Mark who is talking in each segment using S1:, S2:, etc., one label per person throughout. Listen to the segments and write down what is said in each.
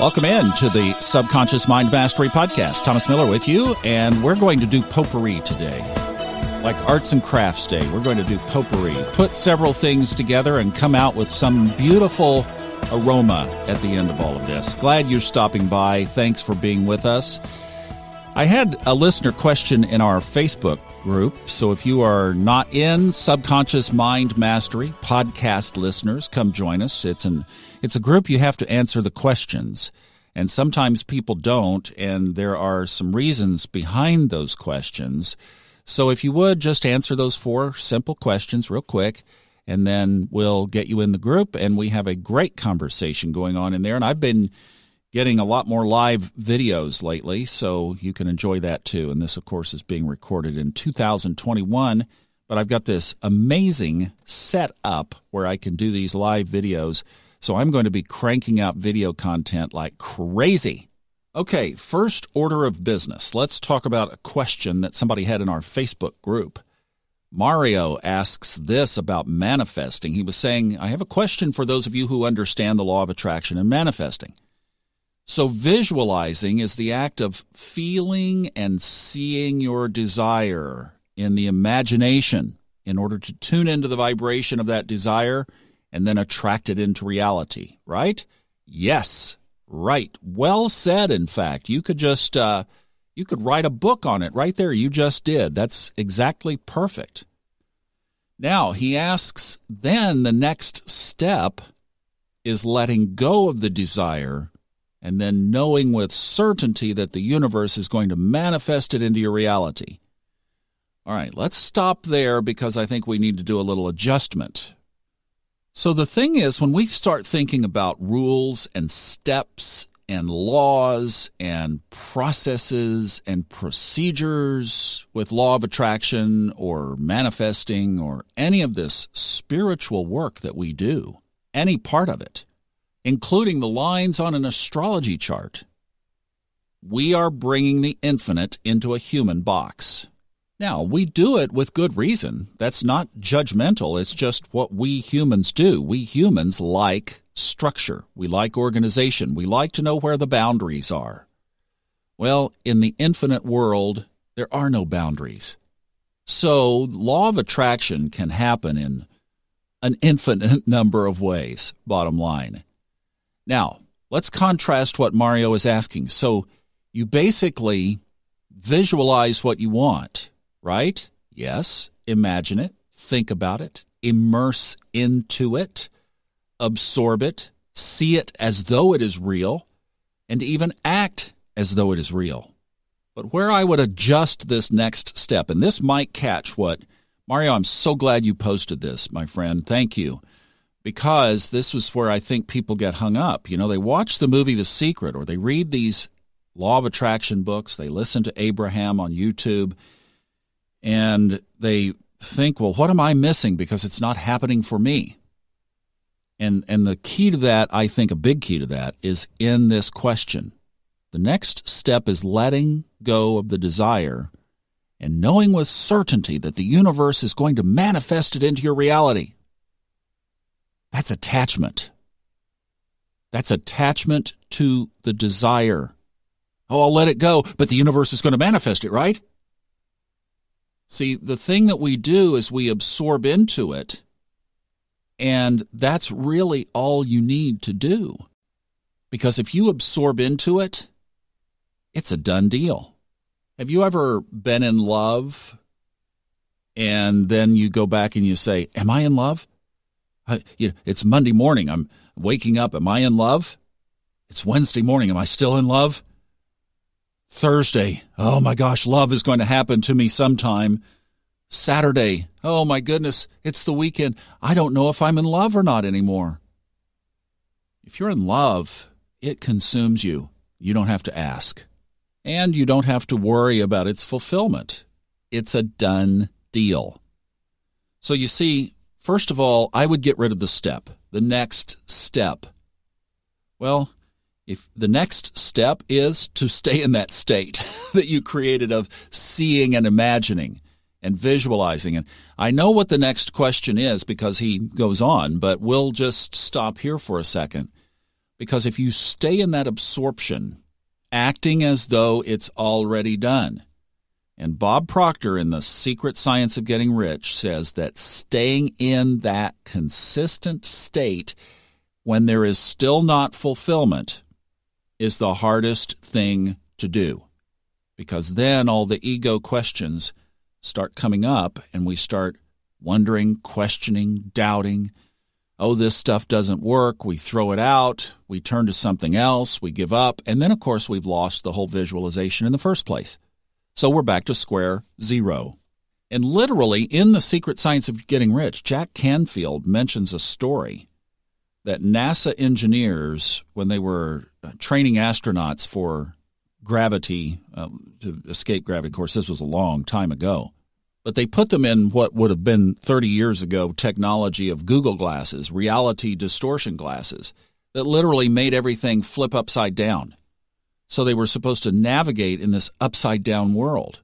S1: Welcome in to the Subconscious Mind Mastery Podcast. Thomas Miller with you, and we're going to do potpourri today. Like Arts and Crafts Day, we're going to do potpourri. Put several things together and come out with some beautiful aroma at the end of all of this. Glad you're stopping by. Thanks for being with us. I had a listener question in our Facebook group. So if you are not in Subconscious Mind Mastery podcast listeners, come join us. It's an it's a group you have to answer the questions. And sometimes people don't, and there are some reasons behind those questions. So if you would just answer those four simple questions real quick, and then we'll get you in the group, and we have a great conversation going on in there. And I've been getting a lot more live videos lately, so you can enjoy that too. And this, of course, is being recorded in 2021. But I've got this amazing setup where I can do these live videos so I'm going to be cranking out video content like crazy. Okay, first order of business. Let's talk about a question that somebody had in our Facebook group. Mario asks this about manifesting. He was saying, I have a question for those of you who understand the law of attraction and manifesting. So, visualizing is the act of feeling and seeing your desire in the imagination in order to tune into the vibration of that desire and then attract it into reality, right? Yes, right. Well said, in fact. You could just, uh, you could write a book on it right there. You just did. That's exactly perfect. Now, he asks, then the next step is letting go of the desire and then knowing with certainty that the universe is going to manifest it into your reality. All right, let's stop there because I think we need to do a little adjustment so the thing is, when we start thinking about rules and steps and laws and processes and procedures with law of attraction or manifesting or any of this spiritual work that we do, any part of it, including the lines on an astrology chart, we are bringing the infinite into a human box. Now, we do it with good reason. That's not judgmental. It's just what we humans do. We humans like structure. We like organization. We like to know where the boundaries are. Well, in the infinite world, there are no boundaries. So, law of attraction can happen in an infinite number of ways, bottom line. Now, let's contrast what Mario is asking. So, you basically visualize what you want right? Yes. Imagine it, think about it, immerse into it, absorb it, see it as though it is real, and even act as though it is real. But where I would adjust this next step, and this might catch what Mario, I'm so glad you posted this, my friend. Thank you. Because this was where I think people get hung up. You know, they watch the movie The Secret or they read these law of attraction books, they listen to Abraham on YouTube, and they think, well, what am I missing because it's not happening for me? And and the key to that, I think a big key to that is in this question. The next step is letting go of the desire and knowing with certainty that the universe is going to manifest it into your reality. That's attachment. That's attachment to the desire. Oh, I'll let it go, but the universe is going to manifest it, right? See, the thing that we do is we absorb into it, and that's really all you need to do. Because if you absorb into it, it's a done deal. Have you ever been in love and then you go back and you say, Am I in love? You know, it's Monday morning. I'm waking up. Am I in love? It's Wednesday morning. Am I still in love? Thursday, oh my gosh, love is going to happen to me sometime. Saturday, oh my goodness, it's the weekend. I don't know if I'm in love or not anymore. If you're in love, it consumes you. You don't have to ask. And you don't have to worry about its fulfillment. It's a done deal. So you see, first of all, I would get rid of the step, the next step. Well, if the next step is to stay in that state that you created of seeing and imagining and visualizing. And I know what the next question is because he goes on, but we'll just stop here for a second. Because if you stay in that absorption, acting as though it's already done, and Bob Proctor in The Secret Science of Getting Rich says that staying in that consistent state when there is still not fulfillment is the hardest thing to do. Because then all the ego questions start coming up and we start wondering, questioning, doubting. Oh, this stuff doesn't work. We throw it out. We turn to something else. We give up. And then, of course, we've lost the whole visualization in the first place. So we're back to square zero. And literally, in The Secret Science of Getting Rich, Jack Canfield mentions a story that NASA engineers, when they were uh, training astronauts for gravity, uh, to escape gravity, of course, this was a long time ago, but they put them in what would have been 30 years ago technology of Google glasses, reality distortion glasses, that literally made everything flip upside down. So they were supposed to navigate in this upside down world.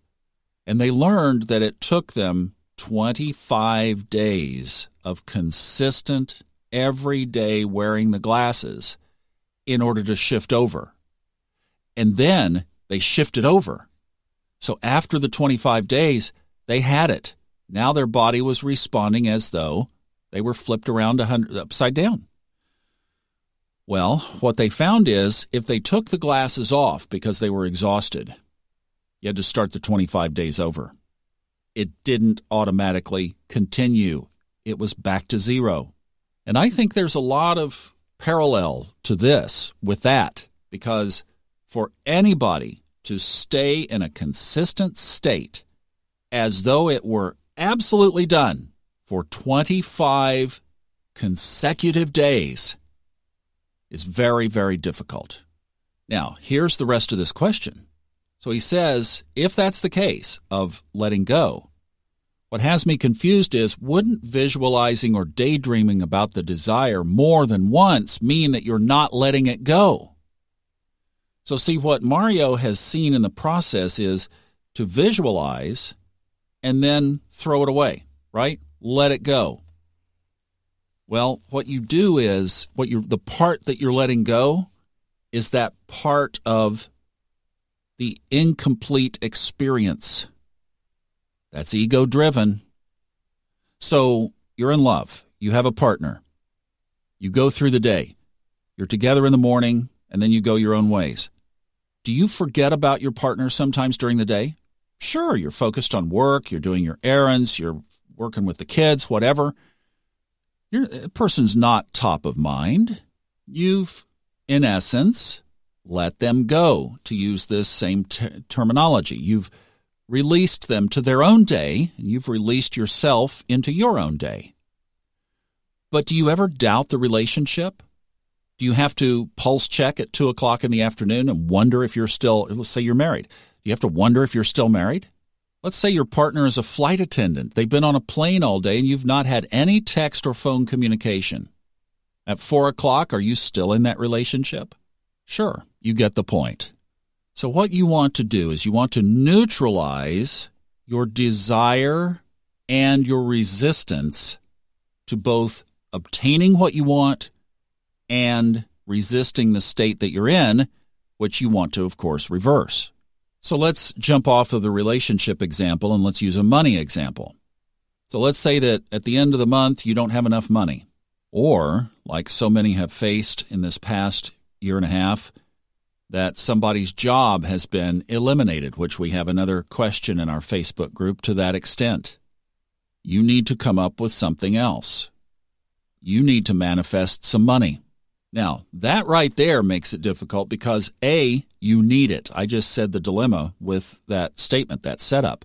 S1: And they learned that it took them 25 days of consistent, every day wearing the glasses in order to shift over. And then they shifted over. So after the 25 days, they had it. Now their body was responding as though they were flipped around upside down. Well, what they found is if they took the glasses off because they were exhausted, you had to start the 25 days over. It didn't automatically continue, it was back to zero. And I think there's a lot of parallel to this with that because for anybody to stay in a consistent state as though it were absolutely done for 25 consecutive days is very, very difficult. Now, here's the rest of this question. So he says, if that's the case of letting go, what has me confused is wouldn't visualizing or daydreaming about the desire more than once mean that you're not letting it go? So, see, what Mario has seen in the process is to visualize and then throw it away, right? Let it go. Well, what you do is what you the part that you're letting go is that part of the incomplete experience. That's ego driven. So you're in love. You have a partner. You go through the day. You're together in the morning and then you go your own ways. Do you forget about your partner sometimes during the day? Sure, you're focused on work, you're doing your errands, you're working with the kids, whatever. Your person's not top of mind. You've, in essence, let them go, to use this same terminology. You've released them to their own day, and you've released yourself into your own day. But do you ever doubt the relationship? Do you have to pulse check at 2 o'clock in the afternoon and wonder if you're still, let's say you're married, you have to wonder if you're still married? Let's say your partner is a flight attendant. They've been on a plane all day and you've not had any text or phone communication. At four o'clock, are you still in that relationship? Sure, you get the point. So, what you want to do is you want to neutralize your desire and your resistance to both obtaining what you want and resisting the state that you're in, which you want to, of course, reverse. So let's jump off of the relationship example and let's use a money example. So let's say that at the end of the month, you don't have enough money. Or, like so many have faced in this past year and a half, that somebody's job has been eliminated, which we have another question in our Facebook group to that extent. You need to come up with something else. You need to manifest some money. Now, that right there makes it difficult because A, you need it. I just said the dilemma with that statement, that setup.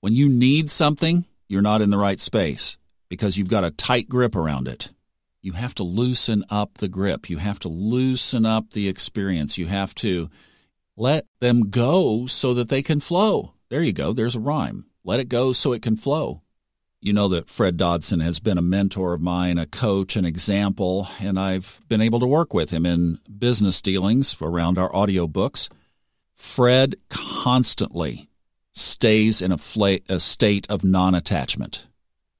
S1: When you need something, you're not in the right space because you've got a tight grip around it. You have to loosen up the grip. You have to loosen up the experience. You have to let them go so that they can flow. There you go. There's a rhyme. Let it go so it can flow. You know that Fred Dodson has been a mentor of mine, a coach, an example, and I've been able to work with him in business dealings around our audiobooks. Fred constantly stays in a, a state of non attachment.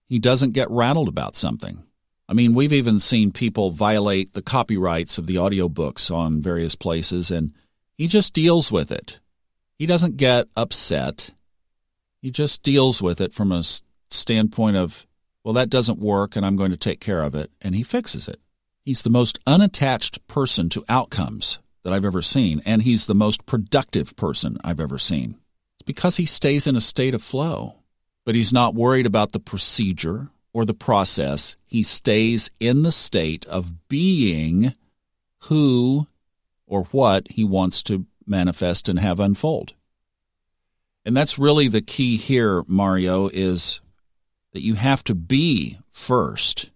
S1: He doesn't get rattled about something. I mean, we've even seen people violate the copyrights of the audiobooks on various places, and he just deals with it. He doesn't get upset. He just deals with it from a standpoint of, well, that doesn't work, and I'm going to take care of it, and he fixes it. He's the most unattached person to outcomes that I've ever seen, and he's the most productive person I've ever seen. It's because he stays in a state of flow, but he's not worried about the procedure or the process, he stays in the state of being who or what he wants to manifest and have unfold. And that's really the key here, Mario, is that you have to be first.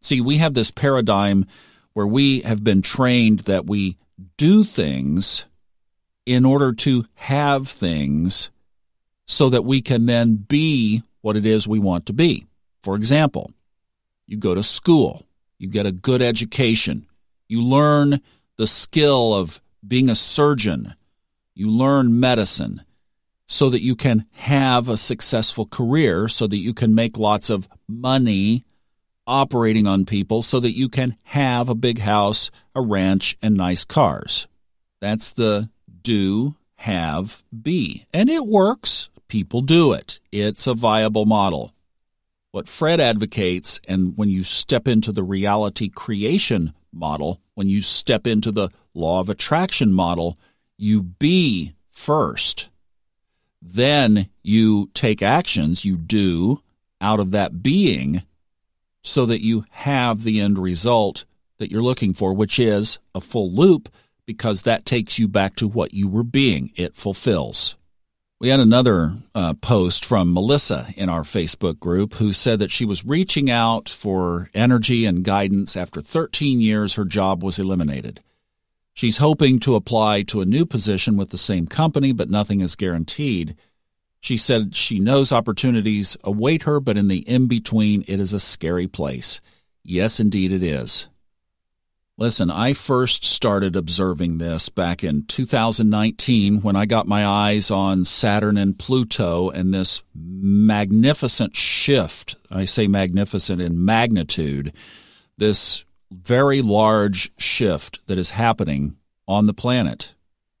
S1: See, we have this paradigm where we have been trained that we do things in order to have things so that we can then be what it is we want to be. For example, you go to school, you get a good education, you learn the skill of being a surgeon, you learn medicine so that you can have a successful career, so that you can make lots of money operating on people, so that you can have a big house, a ranch, and nice cars. That's the do, have, be. And it works. People do it. It's a viable model. What Fred advocates, and when you step into the reality creation model, when you step into the law of attraction model, you be first. Then you take actions, you do out of that being so that you have the end result that you're looking for, which is a full loop because that takes you back to what you were being. It fulfills. We had another uh, post from Melissa in our Facebook group who said that she was reaching out for energy and guidance after 13 years her job was eliminated. She's hoping to apply to a new position with the same company, but nothing is guaranteed. She said she knows opportunities await her, but in the in between, it is a scary place. Yes, indeed, it is. Listen, I first started observing this back in 2019 when I got my eyes on Saturn and Pluto and this magnificent shift. I say magnificent in magnitude, this very large shift that is happening on the planet.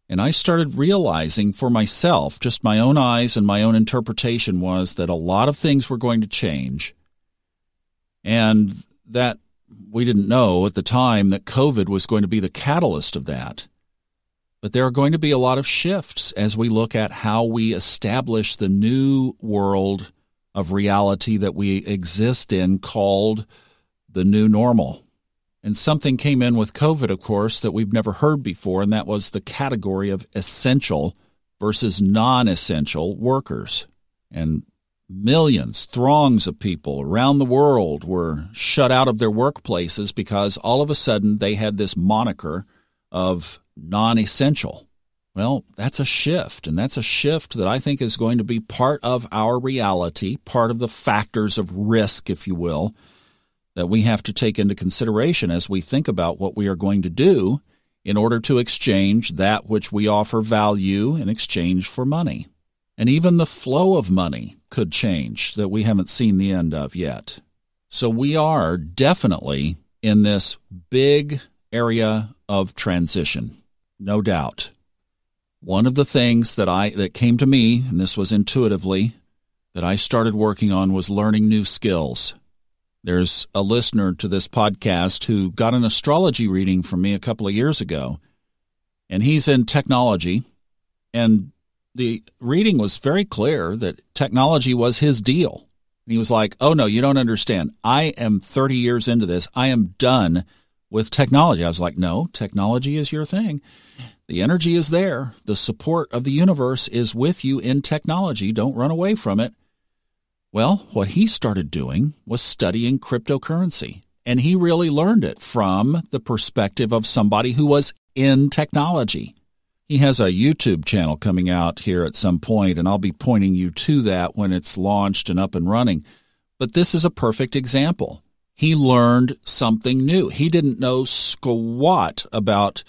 S1: And I started realizing for myself, just my own eyes and my own interpretation was that a lot of things were going to change. And that we didn't know at the time that COVID was going to be the catalyst of that. But there are going to be a lot of shifts as we look at how we establish the new world of reality that we exist in called the new normal. And something came in with COVID, of course, that we've never heard before, and that was the category of essential versus non essential workers. And Millions, throngs of people around the world were shut out of their workplaces because all of a sudden they had this moniker of non essential. Well, that's a shift, and that's a shift that I think is going to be part of our reality, part of the factors of risk, if you will, that we have to take into consideration as we think about what we are going to do in order to exchange that which we offer value in exchange for money. And even the flow of money could change that we haven't seen the end of yet. So we are definitely in this big area of transition, no doubt. One of the things that I that came to me, and this was intuitively, that I started working on was learning new skills. There's a listener to this podcast who got an astrology reading from me a couple of years ago, and he's in technology and the reading was very clear that technology was his deal. And he was like, Oh, no, you don't understand. I am 30 years into this. I am done with technology. I was like, No, technology is your thing. The energy is there. The support of the universe is with you in technology. Don't run away from it. Well, what he started doing was studying cryptocurrency. And he really learned it from the perspective of somebody who was in technology. He has a YouTube channel coming out here at some point, and I'll be pointing you to that when it's launched and up and running. But this is a perfect example. He learned something new. He didn't know squat about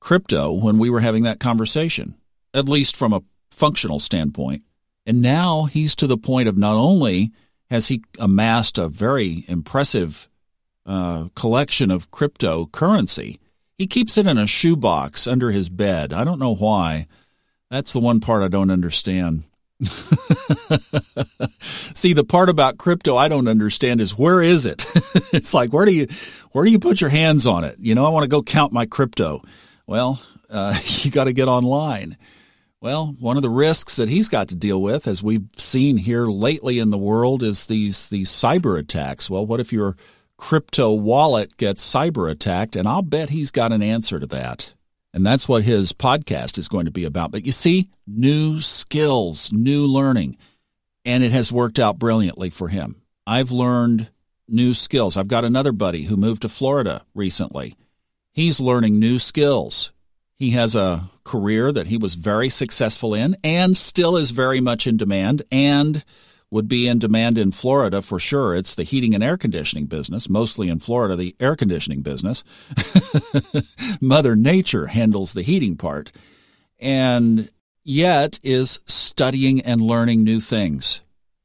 S1: crypto when we were having that conversation, at least from a functional standpoint. And now he's to the point of not only has he amassed a very impressive uh, collection of cryptocurrency. He keeps it in a shoebox under his bed. I don't know why. That's the one part I don't understand. See, the part about crypto I don't understand is where is it? it's like where do you where do you put your hands on it? You know, I want to go count my crypto. Well, uh, you got to get online. Well, one of the risks that he's got to deal with, as we've seen here lately in the world, is these these cyber attacks. Well, what if your crypto wallet gets cyber attacked? And I'll bet he's got an answer to that. And that's what his podcast is going to be about. But you see, new skills, new learning. And it has worked out brilliantly for him. I've learned new skills. I've got another buddy who moved to Florida recently. He's learning new skills. He has a career that he was very successful in and still is very much in demand and would be in demand in Florida for sure. It's the heating and air conditioning business, mostly in Florida, the air conditioning business. Mother Nature handles the heating part, and yet is studying and learning new things.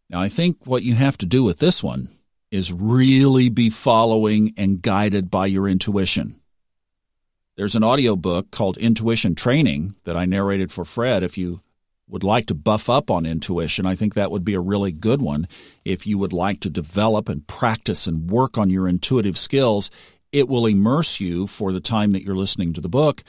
S1: Now, I think what you have to do with this one is really be following and guided by your intuition. There's an audio book called Intuition Training that I narrated for Fred. If you would like to buff up on intuition, I think that would be a really good one. If you would like to develop and practice and work on your intuitive skills, it will immerse you for the time that you're listening to the book.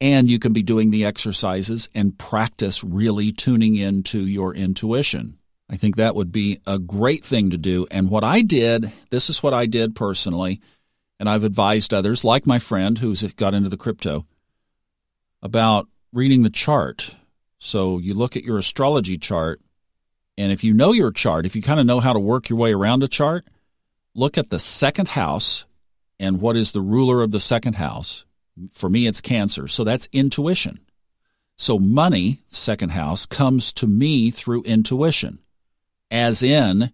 S1: And you can be doing the exercises and practice really tuning into your intuition. I think that would be a great thing to do. And what I did, this is what I did personally, and I've advised others, like my friend who's got into the crypto, about reading the chart so you look at your astrology chart, and if you know your chart, if you kind of know how to work your way around a chart, look at the second house and what is the ruler of the second house. For me, it's Cancer. So that's intuition. So money, second house, comes to me through intuition, as in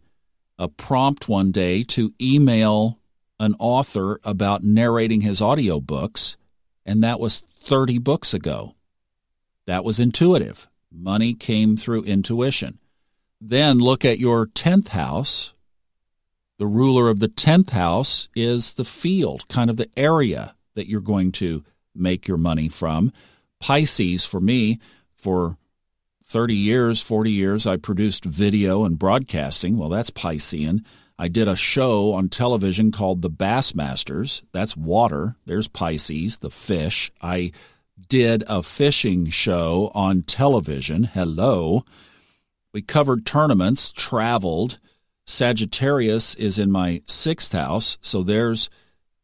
S1: a prompt one day to email an author about narrating his audiobooks, and that was 30 books ago. That was intuitive. Money came through intuition. Then look at your 10th house. The ruler of the 10th house is the field, kind of the area that you're going to make your money from. Pisces, for me, for 30 years, 40 years, I produced video and broadcasting. Well, that's Piscean. I did a show on television called The Bassmasters. That's water. There's Pisces, the fish. I did a fishing show on television. Hello. We covered tournaments, traveled. Sagittarius is in my sixth house, so there's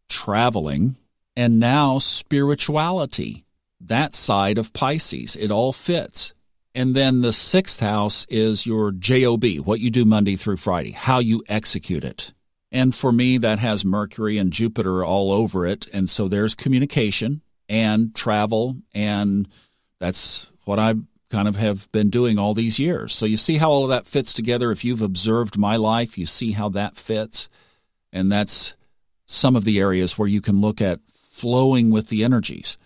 S1: traveling. And now spirituality, that side of Pisces. It all fits. And then the sixth house is your JOB, what you do Monday through Friday, how you execute it. And for me, that has Mercury and Jupiter all over it. And so there's communication, and travel. And that's what I kind of have been doing all these years. So you see how all of that fits together. If you've observed my life, you see how that fits. And that's some of the areas where you can look at flowing with the energies.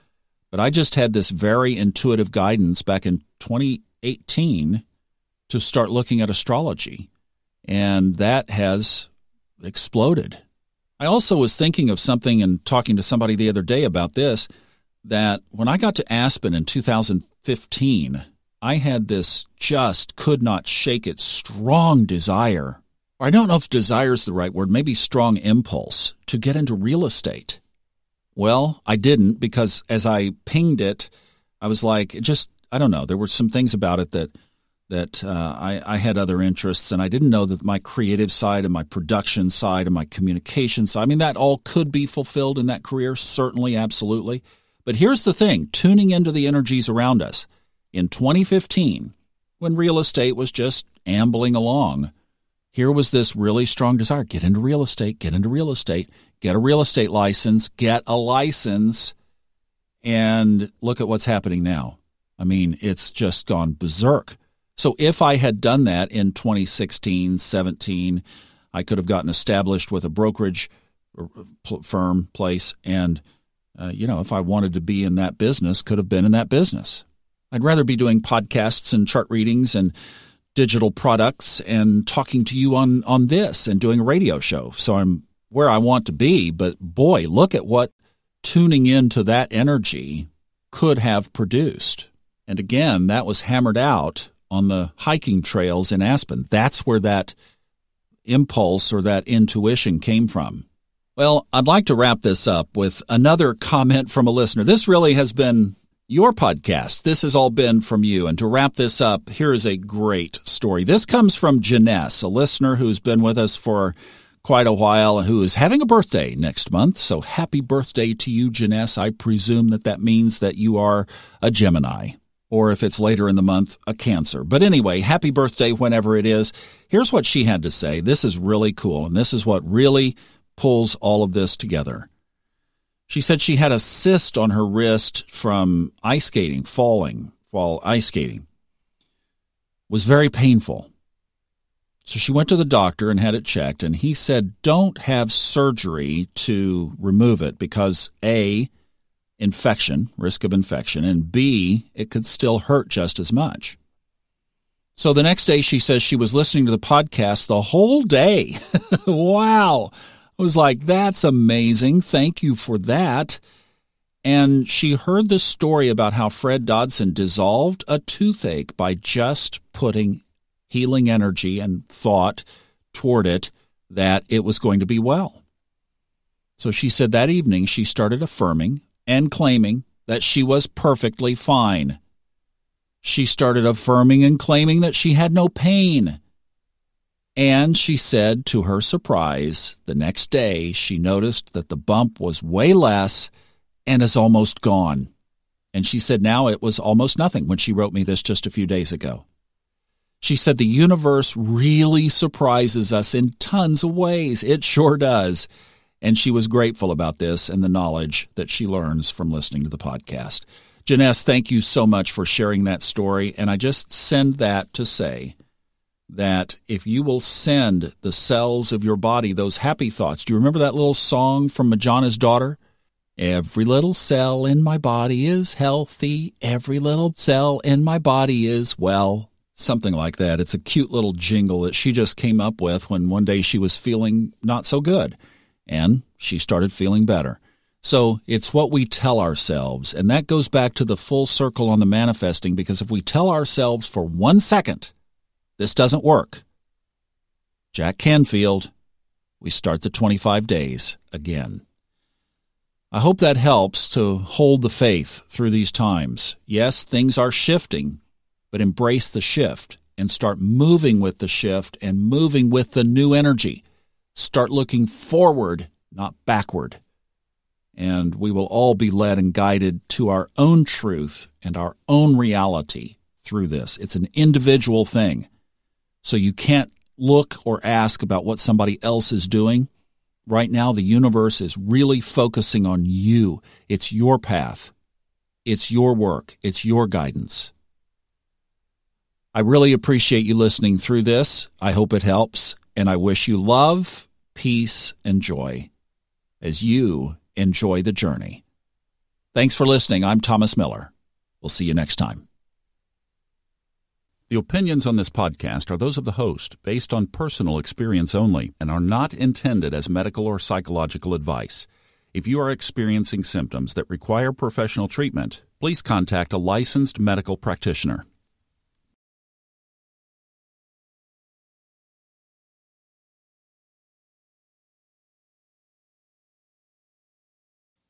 S1: But I just had this very intuitive guidance back in 2018 to start looking at astrology. And that has exploded. I also was thinking of something and talking to somebody the other day about this that when I got to Aspen in 2015, I had this just could not shake it strong desire. I don't know if desire is the right word, maybe strong impulse to get into real estate. Well, I didn't because as I pinged it, I was like, it just, I don't know, there were some things about it that that uh, I, I, had other interests, and I didn't know that my creative side and my production side and my communication side, I mean, that all could be fulfilled in that career, certainly, absolutely. But here's the thing tuning into the energies around us. In 2015, when real estate was just ambling along, here was this really strong desire get into real estate, get into real estate, get a real estate license, get a license, and look at what's happening now. I mean, it's just gone berserk. So if I had done that in 2016, 17, I could have gotten established with a brokerage uh, firm place and uh, you know, if I wanted to be in that business, could have been in that business. I'd rather be doing podcasts and chart readings and digital products and talking to you on, on this and doing a radio show. So I'm where I want to be, but boy, look at what tuning into that energy could have produced. And again, that was hammered out on the hiking trails in Aspen. That's where that impulse or that intuition came from. Well, I'd like to wrap this up with another comment from a listener. This really has been your podcast. This has all been from you. And to wrap this up, here is a great story. This comes from Janess, a listener who's been with us for quite a while, who is having a birthday next month. So happy birthday to you, Janess. I presume that that means that you are a Gemini, or if it's later in the month, a Cancer. But anyway, happy birthday whenever it is. Here's what she had to say. This is really cool, and this is what really pulls all of this together. She said she had a cyst on her wrist from ice skating, falling while ice skating. It was very painful. So she went to the doctor and had it checked, and he said, Don't have surgery to remove it because A, infection, risk of infection, and B, it could still hurt just as much. So the next day, she says she was listening to the podcast the whole day. wow. I was like, that's amazing. Thank you for that. And she heard the story about how Fred Dodson dissolved a toothache by just putting healing energy and thought toward it that it was going to be well. So she said that evening she started affirming and claiming that she was perfectly fine. She started affirming and claiming that she had no pain. And she said, to her surprise, the next day she noticed that the bump was way less and is almost gone. And she said now it was almost nothing when she wrote me this just a few days ago. She said the universe really surprises us in tons of ways. It sure does. And she was grateful about this and the knowledge that she learns from listening to the podcast. Janess, thank you so much for sharing that story. And I just send that to say that if you will send the cells of your body those happy thoughts, do you remember that little song from Majana's daughter? Every little cell in my body is healthy. Every little cell in my body is well. Something like that. It's a cute little jingle that she just came up with when one day she was feeling not so good. And she started feeling better. So it's what we tell ourselves. And that goes back to the full circle on the manifesting because if we tell ourselves for one second, this doesn't work. Jack Canfield, we start the 25 days again. I hope that helps to hold the faith through these times. Yes, things are shifting, but embrace the shift and start moving with the shift and moving with the new energy. Start looking forward, not backward. And we will all be led and guided to our own truth and our own reality through this. It's an individual thing. So you can't look or ask about what somebody else is doing. Right now, the universe is really focusing on you. It's your path. It's your work. It's your guidance. I really appreciate you listening through this. I hope it helps. And I wish you love, peace, and joy as you enjoy the journey. Thanks for listening. I'm Thomas Miller. We'll see you next time. The opinions on this podcast are those of the host, based on personal experience only, and are not intended as medical or psychological advice. If you are experiencing symptoms that require professional treatment, please contact a licensed medical practitioner.